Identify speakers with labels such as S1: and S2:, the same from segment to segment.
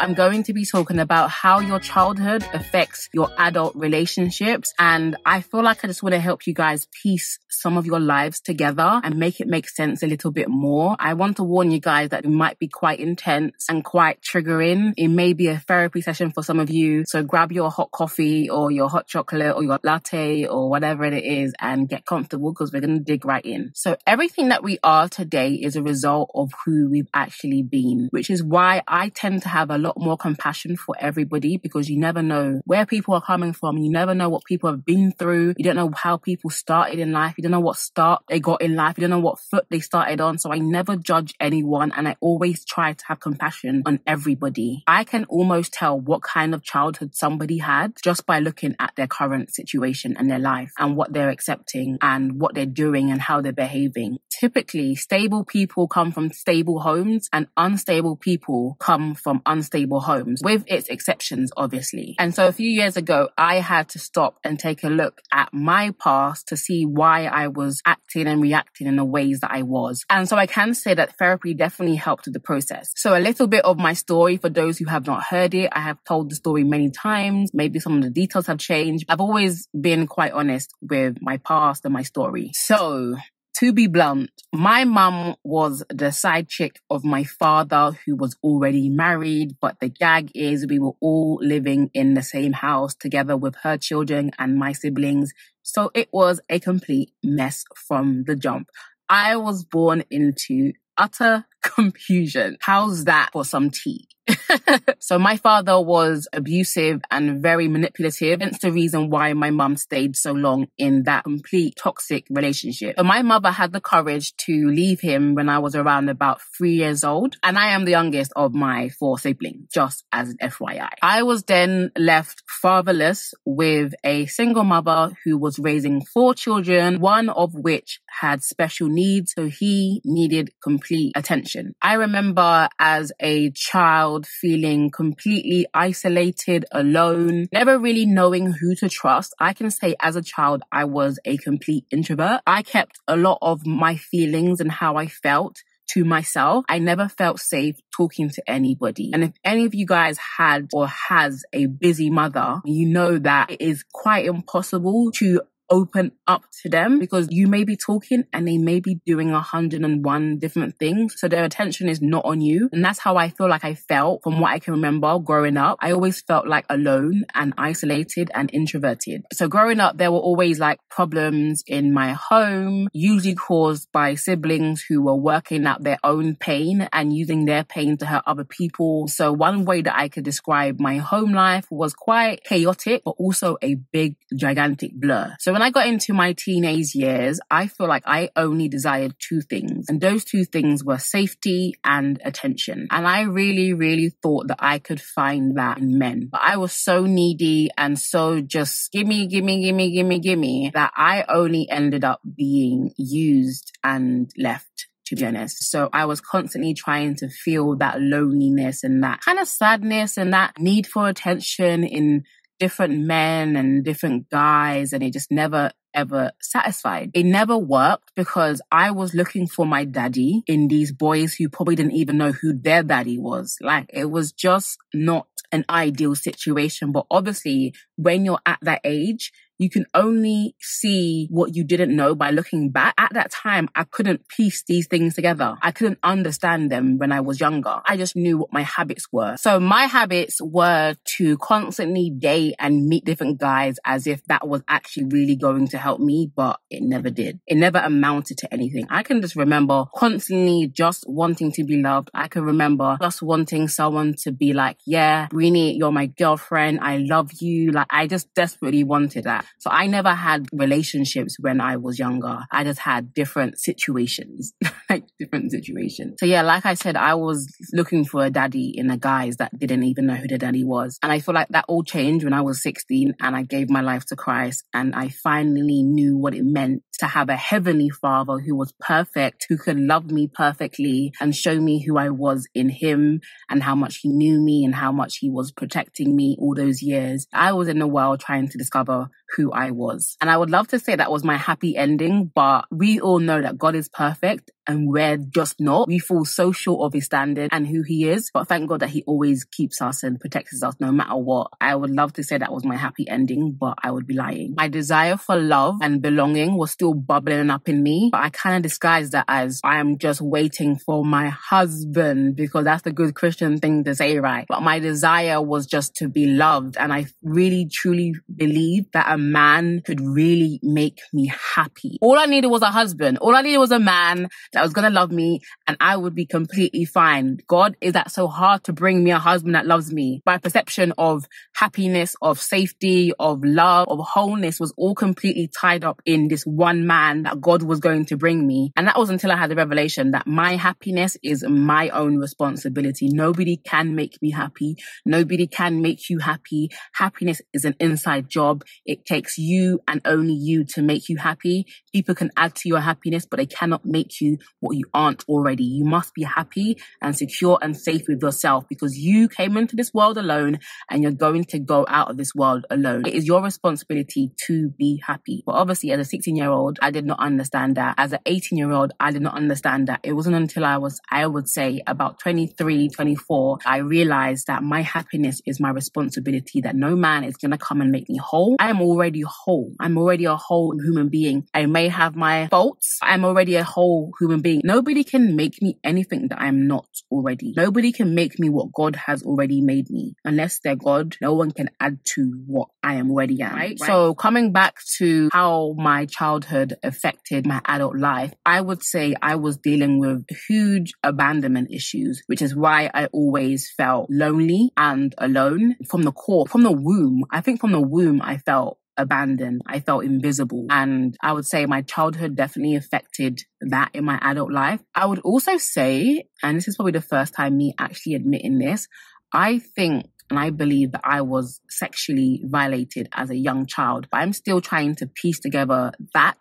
S1: I'm going to be talking about how your childhood affects your adult relationships. And I feel like I just want to help you guys piece some of your lives together and make it make sense a little bit more. I want to warn you guys that it might be quite intense and quite triggering. It may be a therapy session for some of you. So grab your hot coffee or your hot chocolate or your latte or whatever it is and get comfortable because we're going to dig right in. So everything that we are today is a result of who we've actually been, which is why I tend to have a lot more compassion for everybody because you never know where people are coming from. You never know what people have been through. You don't know how people started in life. You don't know what start they got in life. You don't know what foot they started on. So I never judge anyone and I always try to have compassion on everybody. I can almost tell what kind of childhood somebody had just by looking at their current situation and their life and what they're accepting and what they're doing and how they're behaving. Typically, stable people come from stable homes and unstable people come from unstable homes, with its exceptions, obviously. And so a few years ago, I had to stop and take a look at my past to see why I was acting and reacting in the ways that I was. And so I can say that therapy definitely helped with the process. So a little bit of my story for those who have not heard it. I have told the story many times. Maybe some of the details have changed. I've always been quite honest with my past and my story. So to be blunt, my mum was the side chick of my father who was already married, but the gag is we were all living in the same house together with her children and my siblings. So it was a complete mess from the jump. I was born into utter confusion. How's that for some tea? so my father was abusive and very manipulative. Hence the reason why my mum stayed so long in that complete toxic relationship. But my mother had the courage to leave him when I was around about three years old. And I am the youngest of my four siblings, just as an FYI. I was then left fatherless with a single mother who was raising four children, one of which had special needs. So he needed complete attention. I remember as a child feeling completely isolated, alone, never really knowing who to trust. I can say as a child, I was a complete introvert. I kept a lot of my feelings and how I felt to myself. I never felt safe talking to anybody. And if any of you guys had or has a busy mother, you know that it is quite impossible to open up to them because you may be talking and they may be doing 101 different things. So their attention is not on you. And that's how I feel like I felt from what I can remember growing up. I always felt like alone and isolated and introverted. So growing up, there were always like problems in my home, usually caused by siblings who were working out their own pain and using their pain to hurt other people. So one way that I could describe my home life was quite chaotic, but also a big, gigantic blur. So when I got into my teenage years, I feel like I only desired two things. And those two things were safety and attention. And I really, really thought that I could find that in men. But I was so needy and so just gimme, gimme, gimme, gimme, gimme that I only ended up being used and left to be honest. So I was constantly trying to feel that loneliness and that kind of sadness and that need for attention in different men and different guys and it just never ever satisfied. It never worked because I was looking for my daddy in these boys who probably didn't even know who their daddy was. Like it was just not an ideal situation. But obviously when you're at that age, you can only see what you didn't know by looking back. At that time, I couldn't piece these things together. I couldn't understand them when I was younger. I just knew what my habits were. So my habits were to constantly date and meet different guys as if that was actually really going to help me, but it never did. It never amounted to anything. I can just remember constantly just wanting to be loved. I can remember just wanting someone to be like, yeah, Breeny, you're my girlfriend. I love you. Like I just desperately wanted that. So I never had relationships when I was younger. I just had different situations, like different situations. So yeah, like I said, I was looking for a daddy in a guys that didn't even know who the daddy was. And I feel like that all changed when I was 16 and I gave my life to Christ and I finally knew what it meant to have a heavenly father who was perfect, who could love me perfectly and show me who I was in him and how much he knew me and how much he was protecting me all those years. I was in the world trying to discover who I was. And I would love to say that was my happy ending, but we all know that God is perfect and we're just not. We fall so short of his standard and who he is. But thank God that he always keeps us and protects us no matter what. I would love to say that was my happy ending, but I would be lying. My desire for love and belonging was still bubbling up in me, but I kind of disguised that as I am just waiting for my husband because that's the good Christian thing to say, right? But my desire was just to be loved. And I really truly believe that a man could really make me happy. All I needed was a husband. All I needed was a man that was going to love me and I would be completely fine. God, is that so hard to bring me a husband that loves me? My perception of happiness, of safety, of love, of wholeness was all completely tied up in this one man that God was going to bring me. And that was until I had the revelation that my happiness is my own responsibility. Nobody can make me happy. Nobody can make you happy. Happiness is an inside job. It takes you and only you to make you happy. People can add to your happiness, but they cannot make you what you aren't already. You must be happy and secure and safe with yourself because you came into this world alone and you're going to go out of this world alone. It is your responsibility to be happy. But obviously, as a 16 year old, I did not understand that. As an 18 year old, I did not understand that. It wasn't until I was, I would say, about 23, 24, I realized that my happiness is my responsibility, that no man is going to come and make me whole. I am already whole. I'm already a whole human being. I may have my faults. I'm already a whole human human being. Nobody can make me anything that I'm not already. Nobody can make me what God has already made me. Unless they're God, no one can add to what I am already am. Right? right? So coming back to how my childhood affected my adult life, I would say I was dealing with huge abandonment issues, which is why I always felt lonely and alone from the core, from the womb. I think from the womb, I felt abandoned. I felt invisible. And I would say my childhood definitely affected that in my adult life. I would also say, and this is probably the first time me actually admitting this, I think and I believe that I was sexually violated as a young child. But I'm still trying to piece together that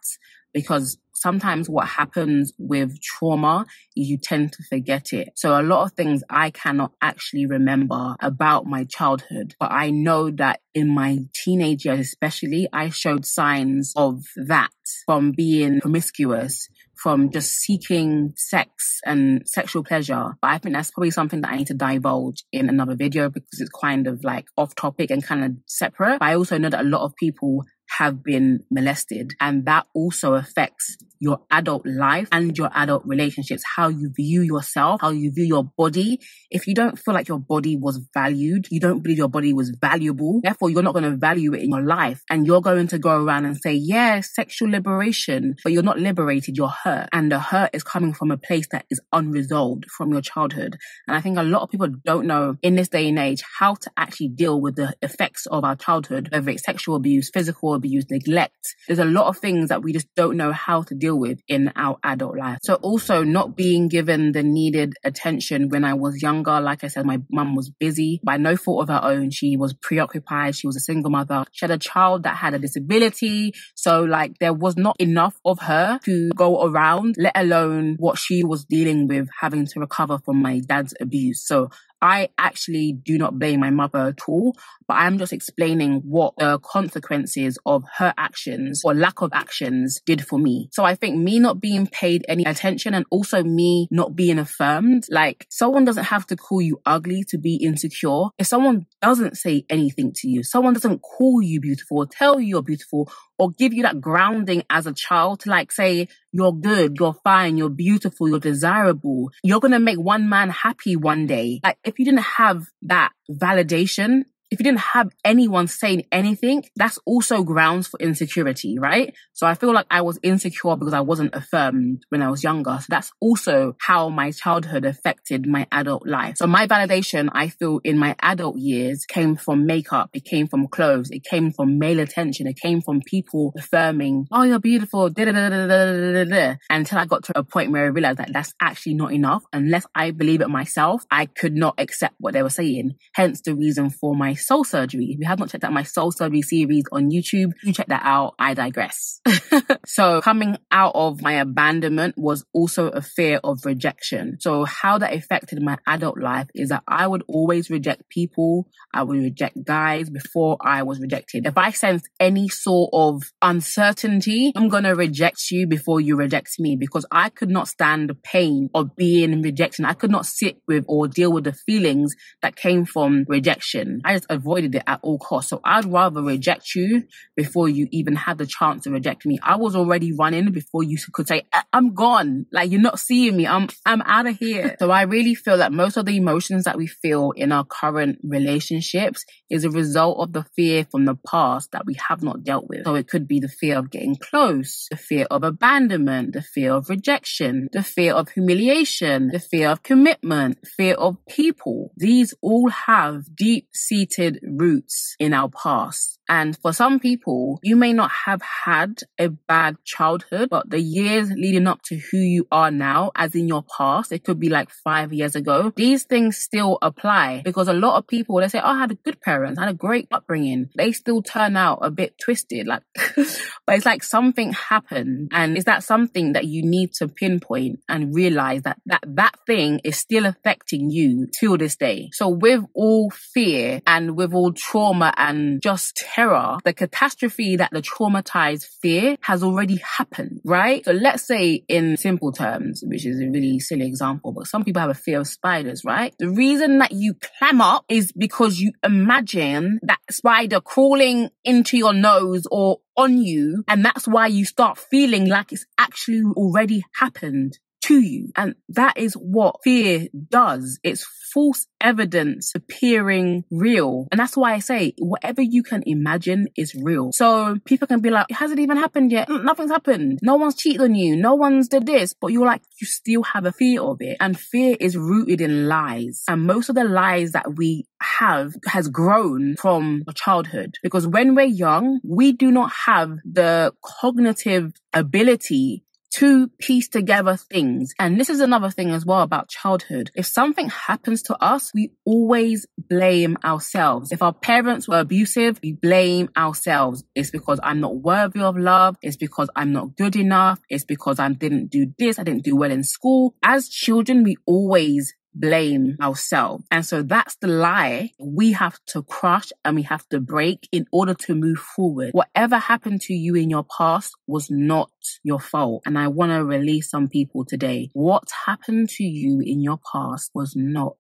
S1: because sometimes what happens with trauma is you tend to forget it. So a lot of things I cannot actually remember about my childhood, but I know that in my teenage years, especially, I showed signs of that from being promiscuous from just seeking sex and sexual pleasure. But I think that's probably something that I need to divulge in another video because it's kind of like off topic and kind of separate. But I also know that a lot of people have been molested. And that also affects your adult life and your adult relationships, how you view yourself, how you view your body. If you don't feel like your body was valued, you don't believe your body was valuable, therefore you're not going to value it in your life. And you're going to go around and say, yeah, sexual liberation, but you're not liberated, you're hurt. And the hurt is coming from a place that is unresolved from your childhood. And I think a lot of people don't know in this day and age how to actually deal with the effects of our childhood, whether it's sexual abuse, physical abuse, neglect. There's a lot of things that we just don't know how to deal with in our adult life. So also not being given the needed attention when I was younger. Like I said, my mum was busy by no fault of her own. She was preoccupied. She was a single mother. She had a child that had a disability. So like there was not enough of her to go around, let alone what she was dealing with having to recover from my dad's abuse. So I actually do not blame my mother at all, but I'm just explaining what the consequences of her actions or lack of actions did for me. So I think me not being paid any attention and also me not being affirmed, like someone doesn't have to call you ugly to be insecure. If someone doesn't say anything to you, someone doesn't call you beautiful, tell you you're beautiful, or give you that grounding as a child to like say, you're good, you're fine, you're beautiful, you're desirable. You're going to make one man happy one day. Like if you didn't have that validation, if you didn't have anyone saying anything, that's also grounds for insecurity, right? So I feel like I was insecure because I wasn't affirmed when I was younger. So that's also how my childhood affected my adult life. So my validation, I feel in my adult years came from makeup. It came from clothes. It came from male attention. It came from people affirming, Oh, you're beautiful. Until I got to a point where I realized that that's actually not enough. Unless I believe it myself, I could not accept what they were saying. Hence the reason for my soul surgery. If you have not checked out my soul surgery series on YouTube, you check that out. I digress. so coming out of my abandonment was also a fear of rejection. So how that affected my adult life is that I would always reject people. I would reject guys before I was rejected. If I sensed any sort of uncertainty, I'm going to reject you before you reject me because I could not stand the pain of being rejected. I could not sit with or deal with the feelings that came from rejection. I just avoided it at all costs. So I'd rather reject you before you even had the chance to reject me. I was already running before you could say, I'm gone. Like you're not seeing me. I'm, I'm out of here. so I really feel that most of the emotions that we feel in our current relationships is a result of the fear from the past that we have not dealt with. So it could be the fear of getting close, the fear of abandonment, the fear of rejection, the fear of humiliation, the fear of commitment, fear of people. These all have deep seated roots in our past. And for some people, you may not have had a bad childhood, but the years leading up to who you are now, as in your past, it could be like five years ago, these things still apply because a lot of people, they say, oh, I had a good parents, I had a great upbringing. They still turn out a bit twisted. Like, but it's like something happened. And is that something that you need to pinpoint and realize that that, that thing is still affecting you till this day? So with all fear and with all trauma and just terror, the catastrophe that the traumatized fear has already happened, right? So let's say in simple terms, which is a really silly example, but some people have a fear of spiders, right? The reason that you clam up is because you imagine that spider crawling into your nose or on you. And that's why you start feeling like it's actually already happened to you. And that is what fear does. It's false evidence appearing real. And that's why I say whatever you can imagine is real. So people can be like, it hasn't even happened yet. Nothing's happened. No one's cheated on you. No one's did this. But you're like, you still have a fear of it. And fear is rooted in lies. And most of the lies that we have has grown from childhood because when we're young, we do not have the cognitive ability to piece together things. And this is another thing as well about childhood. If something happens to us, we always blame ourselves. If our parents were abusive, we blame ourselves. It's because I'm not worthy of love. It's because I'm not good enough. It's because I didn't do this. I didn't do well in school. As children, we always blame ourselves. And so that's the lie we have to crush and we have to break in order to move forward. Whatever happened to you in your past was not your fault. And I want to release some people today. What happened to you in your past was not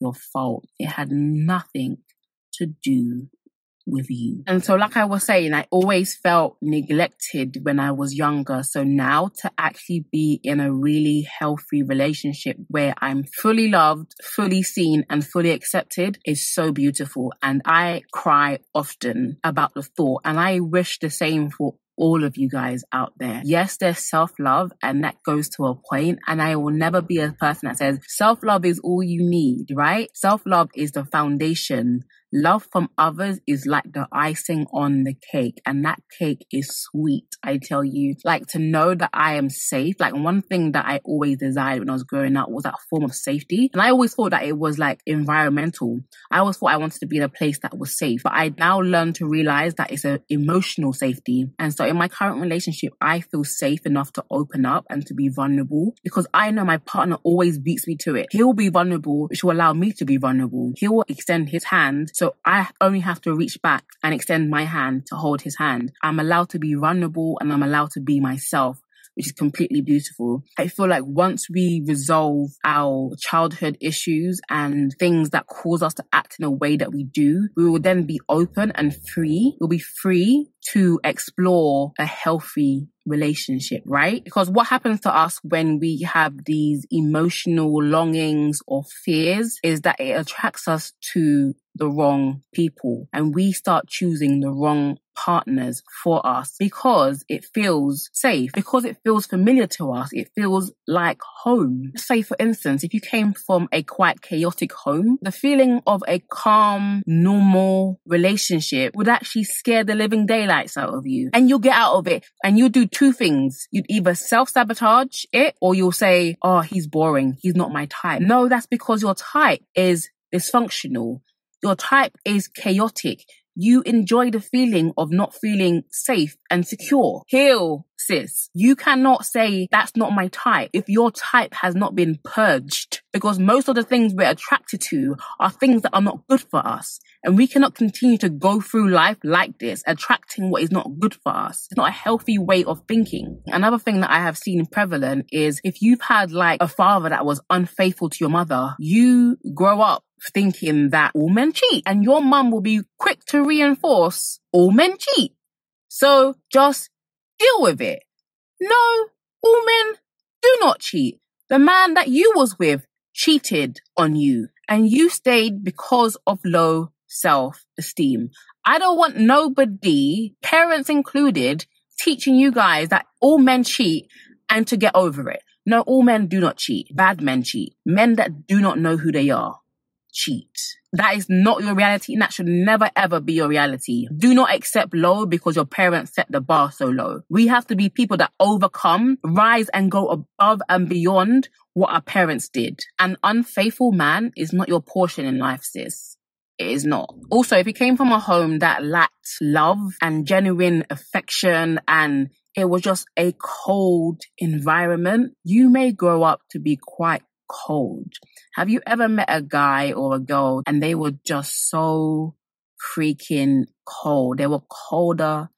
S1: your fault. It had nothing to do with you. And so, like I was saying, I always felt neglected when I was younger. So now to actually be in a really healthy relationship where I'm fully loved, fully seen, and fully accepted is so beautiful. And I cry often about the thought. And I wish the same for all of you guys out there. Yes, there's self love and that goes to a point. And I will never be a person that says self love is all you need, right? Self love is the foundation Love from others is like the icing on the cake, and that cake is sweet, I tell you. Like to know that I am safe. Like one thing that I always desired when I was growing up was that form of safety. And I always thought that it was like environmental. I always thought I wanted to be in a place that was safe. But I now learn to realize that it's an emotional safety. And so in my current relationship, I feel safe enough to open up and to be vulnerable because I know my partner always beats me to it. He'll be vulnerable, which will allow me to be vulnerable. He will extend his hand. So I only have to reach back and extend my hand to hold his hand. I'm allowed to be vulnerable and I'm allowed to be myself which is completely beautiful. I feel like once we resolve our childhood issues and things that cause us to act in a way that we do, we will then be open and free. We'll be free to explore a healthy relationship, right? Because what happens to us when we have these emotional longings or fears is that it attracts us to the wrong people and we start choosing the wrong partners for us because it feels safe, because it feels familiar to us. It feels like home. Say, for instance, if you came from a quite chaotic home, the feeling of a calm, normal relationship would actually scare the living daylights out of you. And you'll get out of it and you'll do two things. You'd either self sabotage it or you'll say, Oh, he's boring. He's not my type. No, that's because your type is dysfunctional. Your type is chaotic you enjoy the feeling of not feeling safe and secure. Heal, sis. You cannot say that's not my type if your type has not been purged because most of the things we're attracted to are things that are not good for us. And we cannot continue to go through life like this, attracting what is not good for us. It's not a healthy way of thinking. Another thing that I have seen prevalent is if you've had like a father that was unfaithful to your mother, you grow up thinking that all men cheat and your mum will be quick to reinforce all men cheat. So just deal with it. No, all men do not cheat. The man that you was with cheated on you and you stayed because of low self-esteem. I don't want nobody, parents included, teaching you guys that all men cheat and to get over it. No, all men do not cheat. Bad men cheat. Men that do not know who they are cheat. That is not your reality and that should never ever be your reality. Do not accept low because your parents set the bar so low. We have to be people that overcome, rise and go above and beyond what our parents did. An unfaithful man is not your portion in life, sis. It is not. Also, if you came from a home that lacked love and genuine affection and it was just a cold environment, you may grow up to be quite cold. Have you ever met a guy or a girl and they were just so freaking cold? They were colder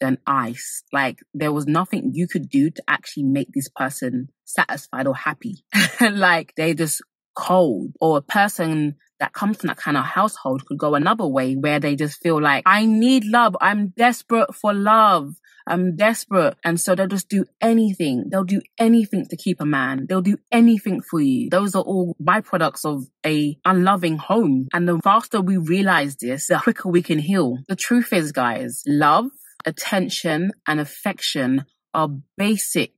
S1: than ice. Like there was nothing you could do to actually make this person satisfied or happy. like they just cold or a person that comes from that kind of household could go another way where they just feel like I need love. I'm desperate for love. I'm desperate. And so they'll just do anything. They'll do anything to keep a man. They'll do anything for you. Those are all byproducts of a unloving home. And the faster we realize this, the quicker we can heal. The truth is, guys, love, attention, and affection are basic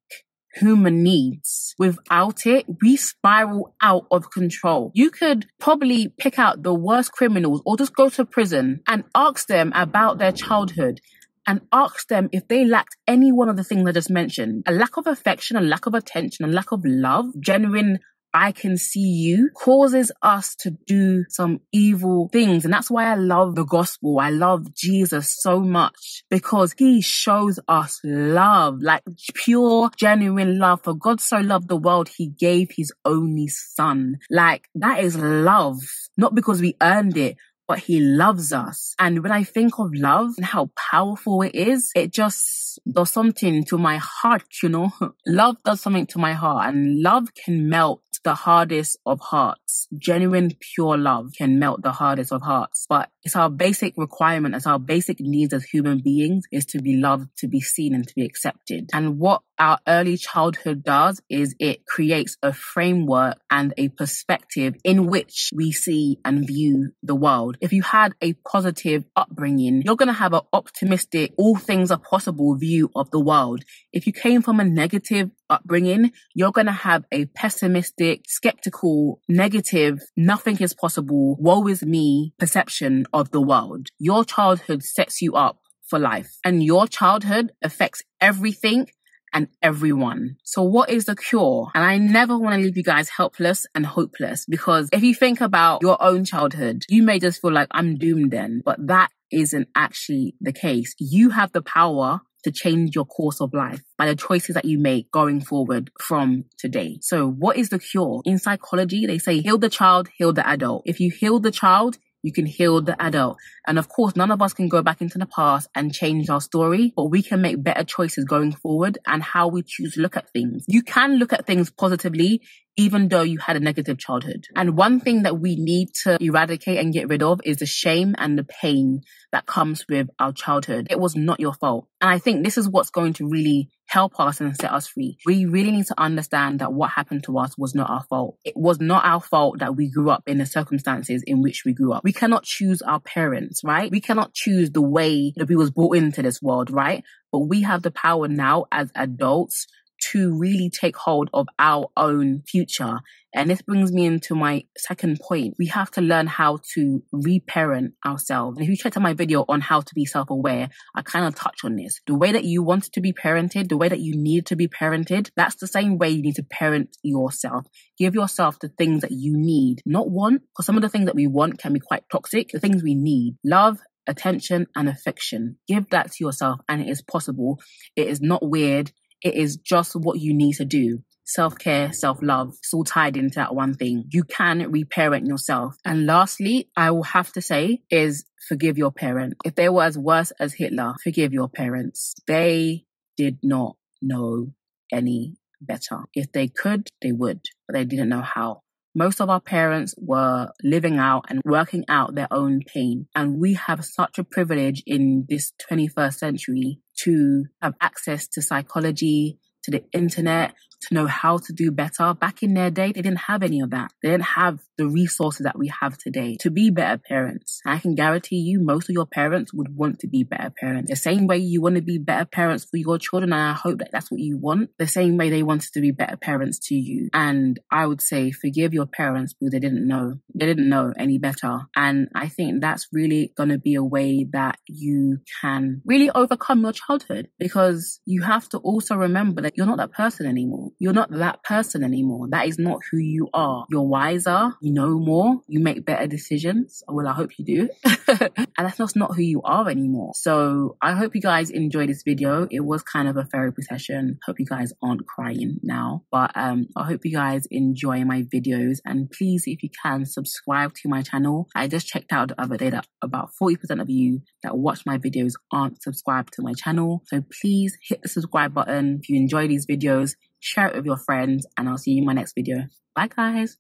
S1: human needs. Without it, we spiral out of control. You could probably pick out the worst criminals or just go to prison and ask them about their childhood and ask them if they lacked any one of the things I just mentioned a lack of affection, a lack of attention, a lack of love, genuine I can see you causes us to do some evil things. And that's why I love the gospel. I love Jesus so much because he shows us love, like pure, genuine love. For God so loved the world, he gave his only son. Like that is love, not because we earned it, but he loves us. And when I think of love and how powerful it is, it just does something to my heart, you know? love does something to my heart and love can melt the hardest of hearts. Genuine, pure love can melt the hardest of hearts. But it's our basic requirement, it's our basic needs as human beings is to be loved, to be seen and to be accepted. And what our early childhood does is it creates a framework and a perspective in which we see and view the world. If you had a positive upbringing, you're going to have an optimistic, all things are possible view of the world. If you came from a negative upbringing, you're going to have a pessimistic, skeptical, negative, nothing is possible, woe is me perception of the world. Your childhood sets you up for life and your childhood affects everything and everyone. So what is the cure? And I never want to leave you guys helpless and hopeless because if you think about your own childhood, you may just feel like I'm doomed then, but that isn't actually the case. You have the power to change your course of life by the choices that you make going forward from today. So what is the cure? In psychology, they say heal the child, heal the adult. If you heal the child, you can heal the adult. And of course, none of us can go back into the past and change our story, but we can make better choices going forward and how we choose to look at things. You can look at things positively even though you had a negative childhood. And one thing that we need to eradicate and get rid of is the shame and the pain that comes with our childhood. It was not your fault. And I think this is what's going to really help us and set us free. We really need to understand that what happened to us was not our fault. It was not our fault that we grew up in the circumstances in which we grew up. We cannot choose our parents, right? We cannot choose the way that we was brought into this world, right? But we have the power now as adults to really take hold of our own future. And this brings me into my second point. We have to learn how to reparent ourselves. And if you checked out my video on how to be self-aware, I kind of touch on this. The way that you want to be parented, the way that you need to be parented, that's the same way you need to parent yourself. Give yourself the things that you need, not want, because some of the things that we want can be quite toxic. The things we need, love, attention and affection. Give that to yourself and it is possible. It is not weird. It is just what you need to do. Self care, self love, it's all tied into that one thing. You can reparent yourself. And lastly, I will have to say is forgive your parent. If they were as worse as Hitler, forgive your parents. They did not know any better. If they could, they would, but they didn't know how. Most of our parents were living out and working out their own pain. And we have such a privilege in this 21st century to have access to psychology, to the internet, to know how to do better. Back in their day, they didn't have any of that. They didn't have the resources that we have today to be better parents. I can guarantee you most of your parents would want to be better parents. The same way you want to be better parents for your children, and I hope that that's what you want, the same way they wanted to be better parents to you. And I would say forgive your parents because they didn't know. They didn't know any better. And I think that's really going to be a way that you can really overcome your childhood because you have to also remember that you're not that person anymore. You're not that person anymore. That is not who you are. You're wiser. You know more. You make better decisions. Well, I hope you do. and that's just not who you are anymore. So I hope you guys enjoyed this video. It was kind of a therapy session. Hope you guys aren't crying now. But um, I hope you guys enjoy my videos. And please, if you can, subscribe to my channel. I just checked out the other day that about 40% of you that watch my videos aren't subscribed to my channel. So please hit the subscribe button if you these videos share it with your friends, and I'll see you in my next video. Bye, guys.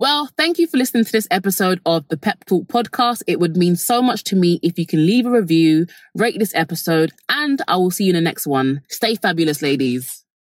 S1: Well, thank you for listening to this episode of the Pep Talk podcast. It would mean so much to me if you can leave a review, rate this episode, and I will see you in the next one. Stay fabulous, ladies.